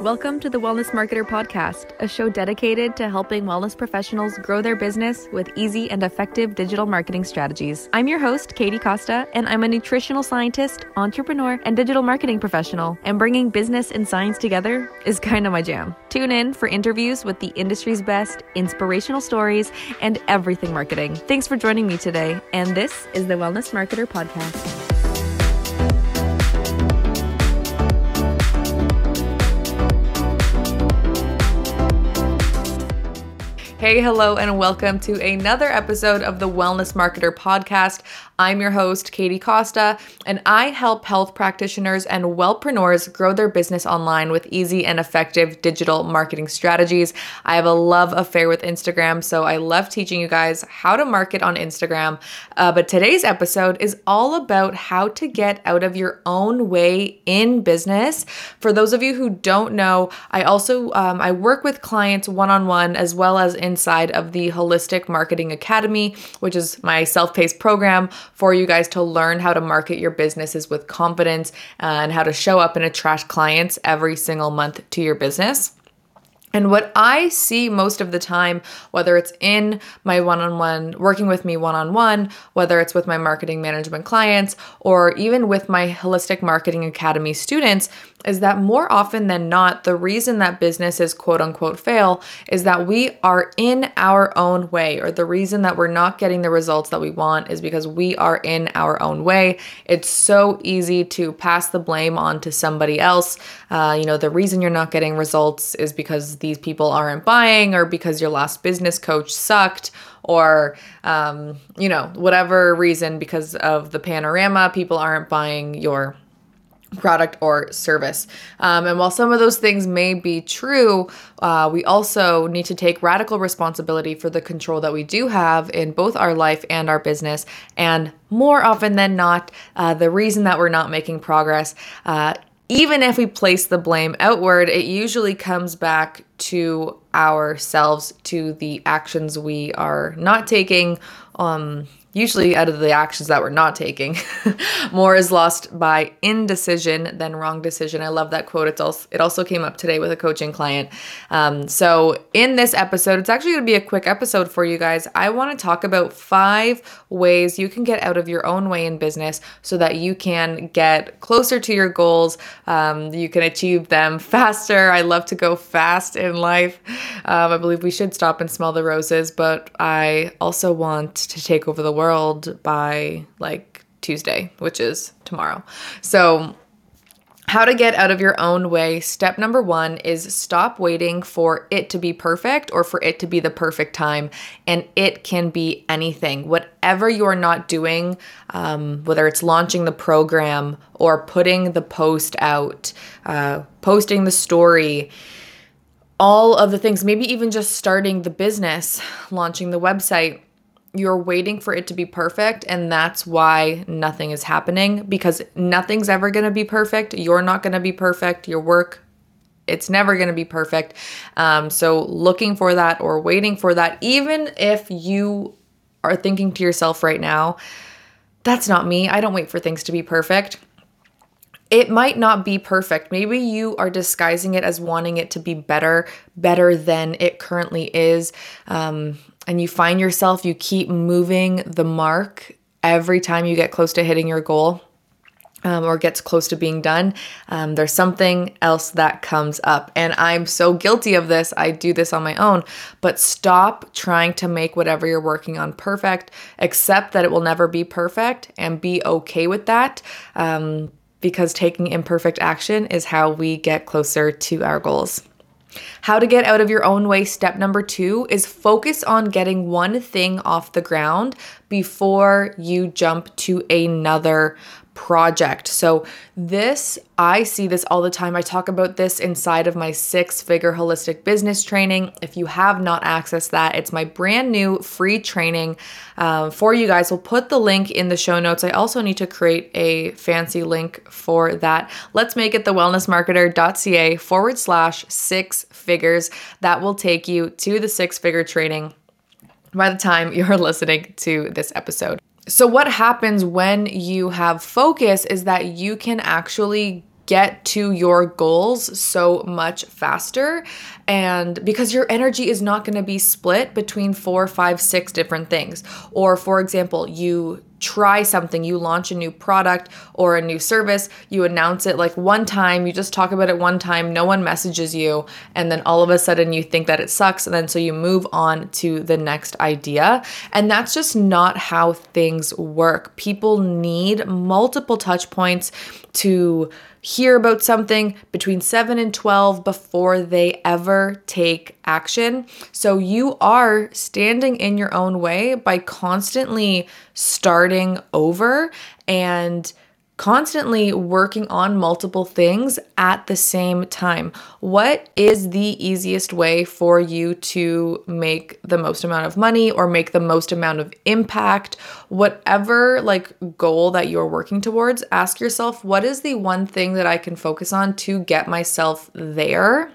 Welcome to the Wellness Marketer Podcast, a show dedicated to helping wellness professionals grow their business with easy and effective digital marketing strategies. I'm your host, Katie Costa, and I'm a nutritional scientist, entrepreneur, and digital marketing professional. And bringing business and science together is kind of my jam. Tune in for interviews with the industry's best, inspirational stories, and everything marketing. Thanks for joining me today, and this is the Wellness Marketer Podcast. Hey, hello, and welcome to another episode of the Wellness Marketer Podcast. I'm your host, Katie Costa, and I help health practitioners and wellpreneurs grow their business online with easy and effective digital marketing strategies. I have a love affair with Instagram, so I love teaching you guys how to market on Instagram. Uh, but today's episode is all about how to get out of your own way in business. For those of you who don't know, I also um, I work with clients one on one as well as inside of the Holistic Marketing Academy, which is my self-paced program for you guys to learn how to market your businesses with confidence and how to show up and attract clients every single month to your business. And what I see most of the time, whether it's in my one on one, working with me one on one, whether it's with my marketing management clients, or even with my Holistic Marketing Academy students, is that more often than not, the reason that businesses quote unquote fail is that we are in our own way, or the reason that we're not getting the results that we want is because we are in our own way. It's so easy to pass the blame on to somebody else. Uh, you know, the reason you're not getting results is because these people aren't buying, or because your last business coach sucked, or um, you know, whatever reason because of the panorama, people aren't buying your product or service. Um, and while some of those things may be true, uh, we also need to take radical responsibility for the control that we do have in both our life and our business. And more often than not, uh, the reason that we're not making progress. Uh, even if we place the blame outward, it usually comes back to ourselves, to the actions we are not taking, um, usually out of the actions that we're not taking. More is lost by indecision than wrong decision. I love that quote. It's also it also came up today with a coaching client. Um, so in this episode, it's actually going to be a quick episode for you guys. I want to talk about five ways you can get out of your own way in business so that you can get closer to your goals. Um, you can achieve them faster. I love to go fast in life. Um, I believe we should stop and smell the roses, but I also want to take over the world by like Tuesday, which is tomorrow. So, how to get out of your own way. Step number one is stop waiting for it to be perfect or for it to be the perfect time. And it can be anything. Whatever you're not doing, um, whether it's launching the program or putting the post out, uh, posting the story, all of the things, maybe even just starting the business, launching the website you're waiting for it to be perfect and that's why nothing is happening because nothing's ever going to be perfect. You're not going to be perfect. Your work it's never going to be perfect. Um, so looking for that or waiting for that even if you are thinking to yourself right now that's not me. I don't wait for things to be perfect. It might not be perfect. Maybe you are disguising it as wanting it to be better, better than it currently is. Um, and you find yourself, you keep moving the mark every time you get close to hitting your goal. Um, or gets close to being done, um, there's something else that comes up. And I'm so guilty of this. I do this on my own. But stop trying to make whatever you're working on perfect. Accept that it will never be perfect and be okay with that. Um, because taking imperfect action is how we get closer to our goals. How to get out of your own way. Step number two is focus on getting one thing off the ground before you jump to another project. So, this, I see this all the time. I talk about this inside of my six figure holistic business training. If you have not accessed that, it's my brand new free training uh, for you guys. We'll put the link in the show notes. I also need to create a fancy link for that. Let's make it the wellnessmarketer.ca forward slash six figures. That will take you to the six figure training by the time you're listening to this episode. So, what happens when you have focus is that you can actually get to your goals so much faster. And because your energy is not going to be split between four, five, six different things. Or, for example, you try something, you launch a new product or a new service, you announce it like one time, you just talk about it one time, no one messages you, and then all of a sudden you think that it sucks, and then so you move on to the next idea. And that's just not how things work. People need multiple touch points to hear about something between 7 and 12 before they ever take action. So you are standing in your own way by constantly starting over and constantly working on multiple things at the same time. What is the easiest way for you to make the most amount of money or make the most amount of impact? Whatever like goal that you're working towards, ask yourself what is the one thing that I can focus on to get myself there?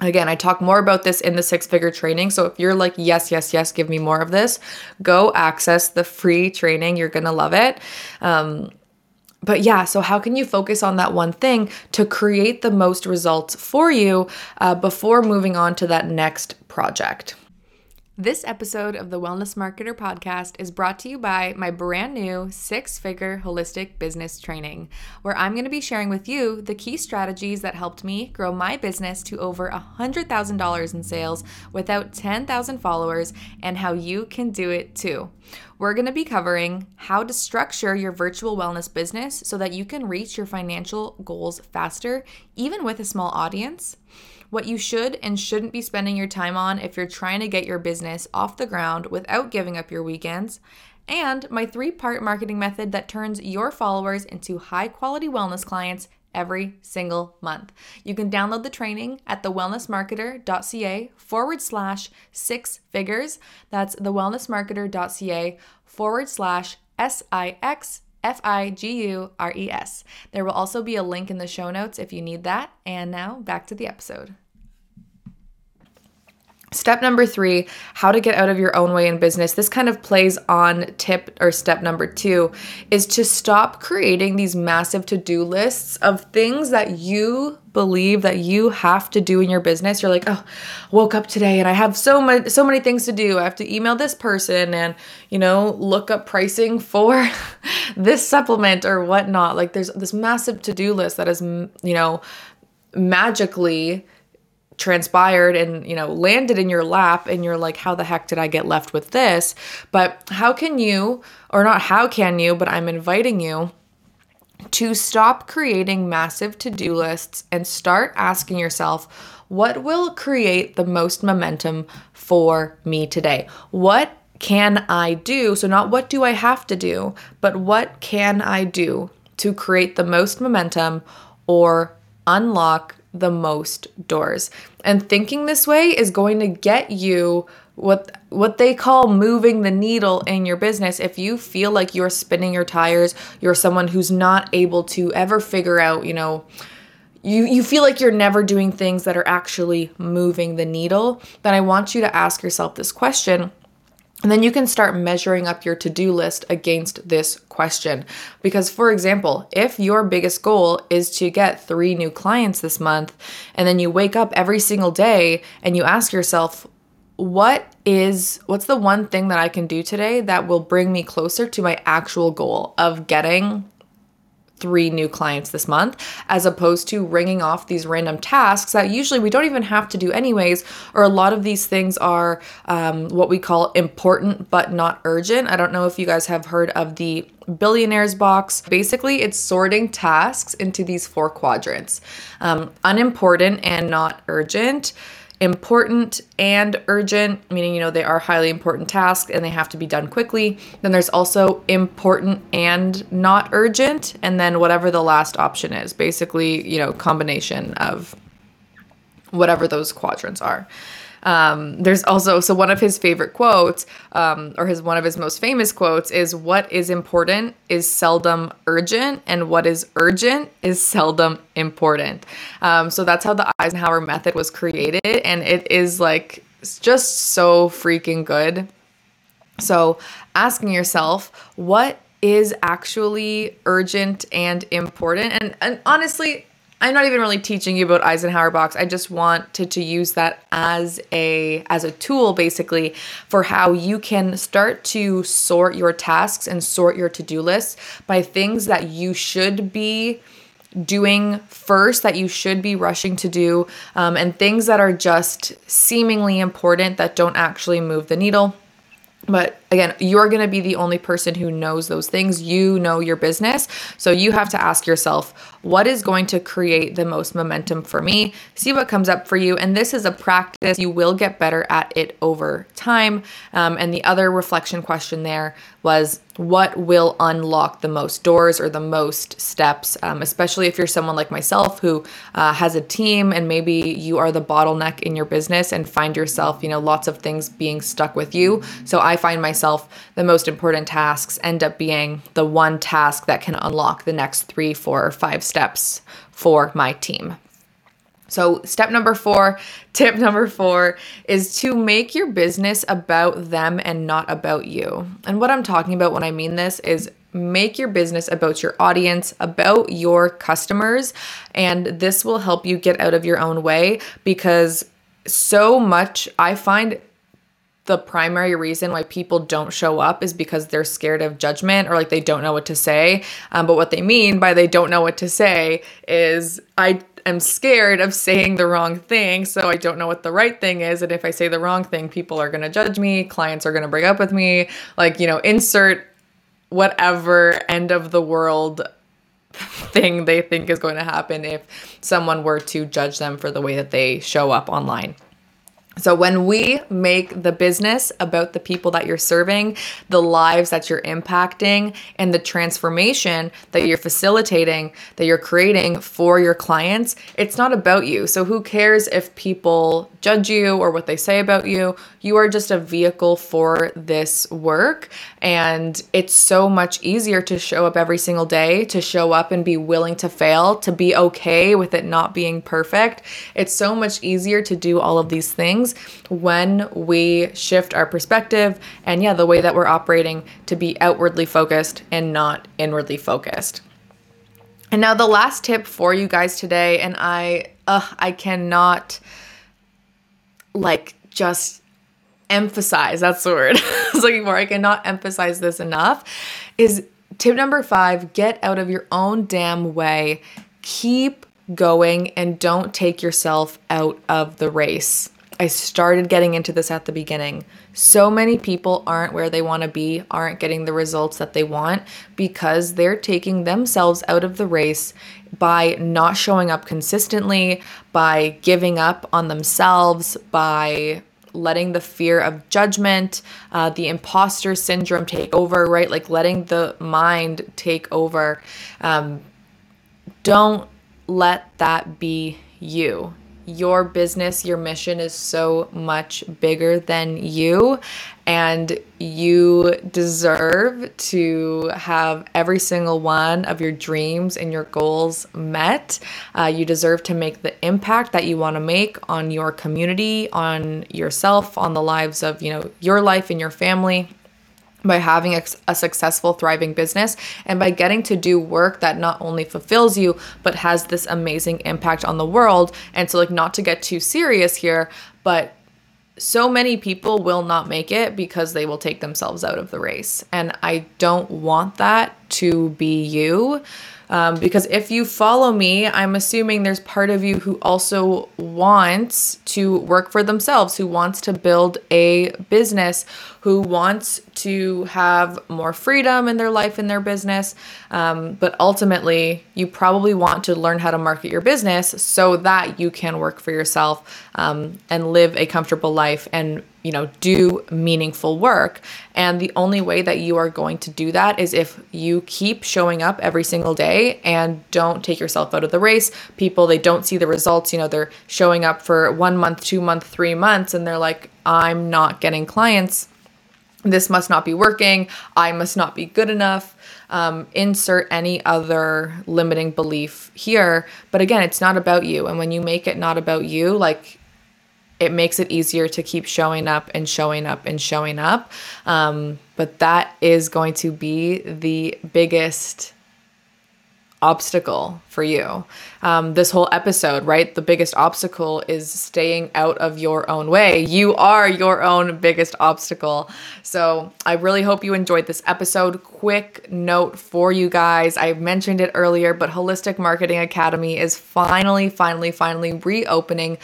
Again, I talk more about this in the six figure training. So if you're like, yes, yes, yes, give me more of this, go access the free training. You're going to love it. Um, but yeah, so how can you focus on that one thing to create the most results for you uh, before moving on to that next project? This episode of the Wellness Marketer podcast is brought to you by my brand new six figure holistic business training, where I'm going to be sharing with you the key strategies that helped me grow my business to over $100,000 in sales without 10,000 followers and how you can do it too. We're going to be covering how to structure your virtual wellness business so that you can reach your financial goals faster, even with a small audience what you should and shouldn't be spending your time on if you're trying to get your business off the ground without giving up your weekends, and my three part marketing method that turns your followers into high quality wellness clients every single month. You can download the training at thewellnessmarketer.ca forward slash six figures. That's thewellnessmarketer.ca forward slash S I X F I G U R E S. There will also be a link in the show notes if you need that. And now back to the episode. Step number three, how to get out of your own way in business. This kind of plays on tip or step number two is to stop creating these massive to do lists of things that you believe that you have to do in your business. You're like, oh, woke up today and I have so many so many things to do. I have to email this person and you know look up pricing for this supplement or whatnot. Like there's this massive to do list that is you know magically transpired and you know landed in your lap and you're like how the heck did i get left with this? But how can you or not how can you but i'm inviting you to stop creating massive to-do lists and start asking yourself what will create the most momentum for me today? What can i do? So not what do i have to do but what can i do to create the most momentum or unlock the most doors. And thinking this way is going to get you what what they call moving the needle in your business. If you feel like you're spinning your tires, you're someone who's not able to ever figure out, you know, you you feel like you're never doing things that are actually moving the needle, then I want you to ask yourself this question and then you can start measuring up your to do list against this question. Because, for example, if your biggest goal is to get three new clients this month, and then you wake up every single day and you ask yourself, what is what's the one thing that I can do today that will bring me closer to my actual goal of getting three new clients this month, as opposed to ringing off these random tasks that usually we don't even have to do anyways, or a lot of these things are um, what we call important but not urgent. I don't know if you guys have heard of the Eisenhower box. Basically, it's sorting tasks into these four quadrants um, unimportant and not urgent important and urgent, meaning, you know, they are highly important tasks and they have to be done quickly. Then there's also important and not urgent. And then whatever the last option is, basically, you know, combination of whatever those quadrants are. Um, there's also so one of his favorite quotes, um, or his one of his most famous quotes, is "What is important is seldom urgent, and what is urgent is seldom important." Um, so that's how the Eisenhower method was created, and it is like just so freaking good. So asking yourself, what is actually urgent and important. And, and honestly, I'm not even really teaching you about Eisenhower box. I just wanted to use that as a as a tool basically for how you can start to sort your tasks and sort your to-do lists by things that you should be doing first that you should be rushing to do um, and things that are just seemingly important that don't actually move the needle but again, you're going to be the only person who knows those things. You know your business. So you have to ask yourself, what is going to create the most momentum for me? See what comes up for you. And this is a practice. You will get better at it over time. Um, and the other reflection question there was what will unlock the most doors or the most steps, um, especially if you're someone like myself who uh, has a team and maybe you are the bottleneck in your business and find yourself, you know, lots of things being stuck with you. So I find myself the most important tasks end up being the one task that can unlock the next three, four, or five steps for my team. So, step number four, tip number four is to make your business about them and not about you. And what I'm talking about when I mean this is make your business about your audience, about your customers, and this will help you get out of your own way because so much I find the primary reason why people don't show up is because they're scared of judgment or like they don't know what to say. Um, but what they mean by they don't know what to say is I am scared of saying the wrong thing, so I don't know what the right thing is. And if I say the wrong thing, people are going to judge me, clients are going to break up with me. Like, you know, insert whatever end of the world thing they think is going to happen if someone were to judge them for the way that they show up online. So, when we make the business about the people that you're serving, the lives that you're impacting, and the transformation that you're facilitating, that you're creating for your clients, it's not about you. So, who cares if people judge you or what they say about you? You are just a vehicle for this work. And it's so much easier to show up every single day, to show up and be willing to fail, to be okay with it not being perfect. It's so much easier to do all of these things things when we shift our perspective and, yeah, the way that we're operating to be outwardly focused and not inwardly focused. And now the last tip for you guys today, and I, uh, I cannot like just emphasize that's the word I was looking for. I cannot emphasize this enough. Is tip number five get out of your own damn way. Keep going and don't take yourself out of the race. I started getting into this at the beginning. So many people aren't where they want to be, aren't getting the results that they want because they're taking themselves out of the race by not showing up consistently, by giving up on themselves, by letting the fear of judgment, uh, the imposter syndrome take over, right? Like letting the mind take over. Um, don't let that be you your business, your mission is so much bigger than you, and you deserve to have every single one of your dreams and your goals met. Uh, you deserve to make the impact that you want to make on your community, on yourself, on the lives of you know your life and your family by having a, a, successful, thriving business and by getting to do work that not only fulfills you, but has this amazing impact on the world. And so, like, not to get too serious here, but so many people will not make it because they will take themselves out of the race. And I don't want that to be you. Um, because if you follow me, I'm assuming there's part of you who also wants to work for themselves, who wants to build a business, who wants to have more freedom in their life in their business. Um, but ultimately, you probably want to learn how to market your business so that you can work for yourself um, and live a comfortable life and you know, do meaningful work. And the only way that you are going to do that is if you keep showing up every single day and don't take yourself out of the race. People, they don't see the results. You know, they're showing up for one month, two month, three months, and they're like, I'm not getting clients. This must not be working. I must not be good enough. Um, insert any other limiting belief here. But again, it's not about you. And when you make it not about you, like it makes it easier to keep showing up and showing up and showing up. Um, but that is going to be the biggest obstacle for you. Um, this whole episode, right? The biggest obstacle is staying out of your own way. You are your own biggest obstacle. So I really hope you enjoyed this episode. Quick note for you guys I mentioned it earlier, but Holistic Marketing Academy is finally, finally, finally reopening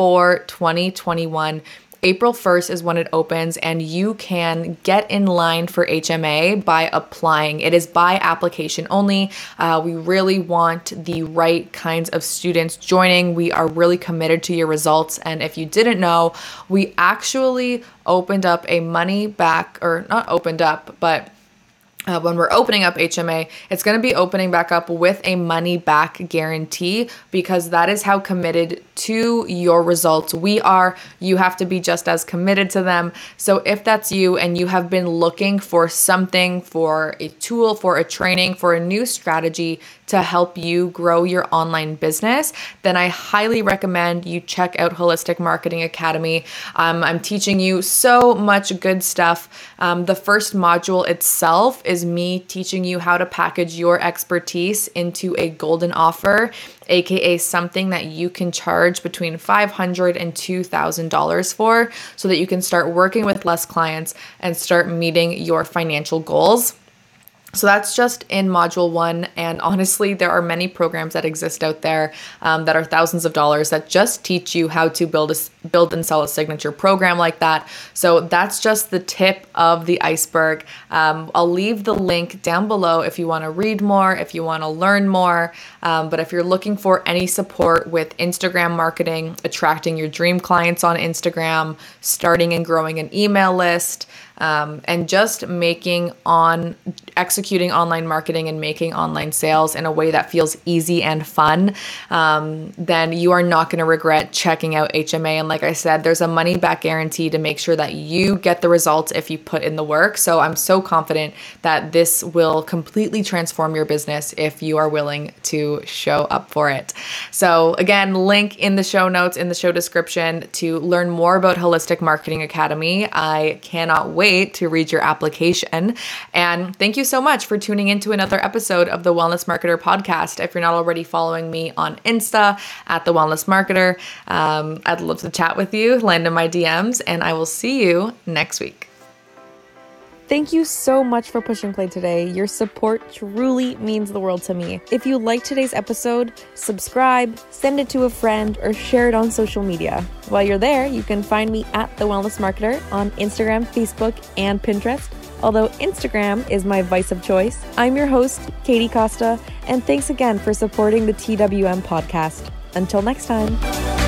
for 2021. April 1st is when it opens, and you can get in line for HMA by applying. It is by application only. Uh, we really want the right kinds of students joining. We are really committed to your results. And if you didn't know, we actually opened up a money back, or not opened up, but uh, when we're opening up HMA, it's going to be opening back up with a money back guarantee because that is how committed to your results we are. You have to be just as committed to them. So if that's you and you have been looking for something, for a tool, for a training, for a new strategy to help you grow your online business, then I highly recommend you check out Holistic Marketing Academy. Um, I'm teaching you so much good stuff. Um, the first module itself is me teaching you how to package your expertise into a golden offer aka something that you can charge between $500 and $2,000 for so that you can start working with less clients and start meeting your financial goals. So that's just in module one. And honestly, there are many programs that exist out there um, that are thousands of dollars that just teach you how to build a build and sell a signature program like that. So that's just the tip of the iceberg. Um, I'll leave the link down below if you want to read more, if you want to learn more. Um, but if you're looking for any support with Instagram marketing, attracting your dream clients on Instagram, starting and growing an email list um, and just making on executing online marketing and making online sales in a way that feels easy and fun, um, then you are not going to regret checking out HMA. And like I said, there's a money back guarantee to make sure that you get the results if you put in the work. So I'm so confident that this will completely transform your business if you are willing to show up for it. So again, link in the show notes, in the show description to learn more about Holistic Marketing Academy. I cannot wait wait to read your application. And thank you so much for tuning into another episode of the Wellness Marketer podcast. If you're not already following me on Insta at the Wellness Marketer, um, I'd love to chat with you, land in my DMs, and I will see you next week. Thank you so much for pushing play today. Your support truly means the world to me. If you liked today's episode, subscribe, send it to a friend, or share it on social media. While you're there, you can find me at The Wellness Marketer on Instagram, Facebook, and Pinterest. Although Instagram is my vice of choice, I'm your host, Katie Costa, and thanks again for supporting the TWM podcast. Until next time.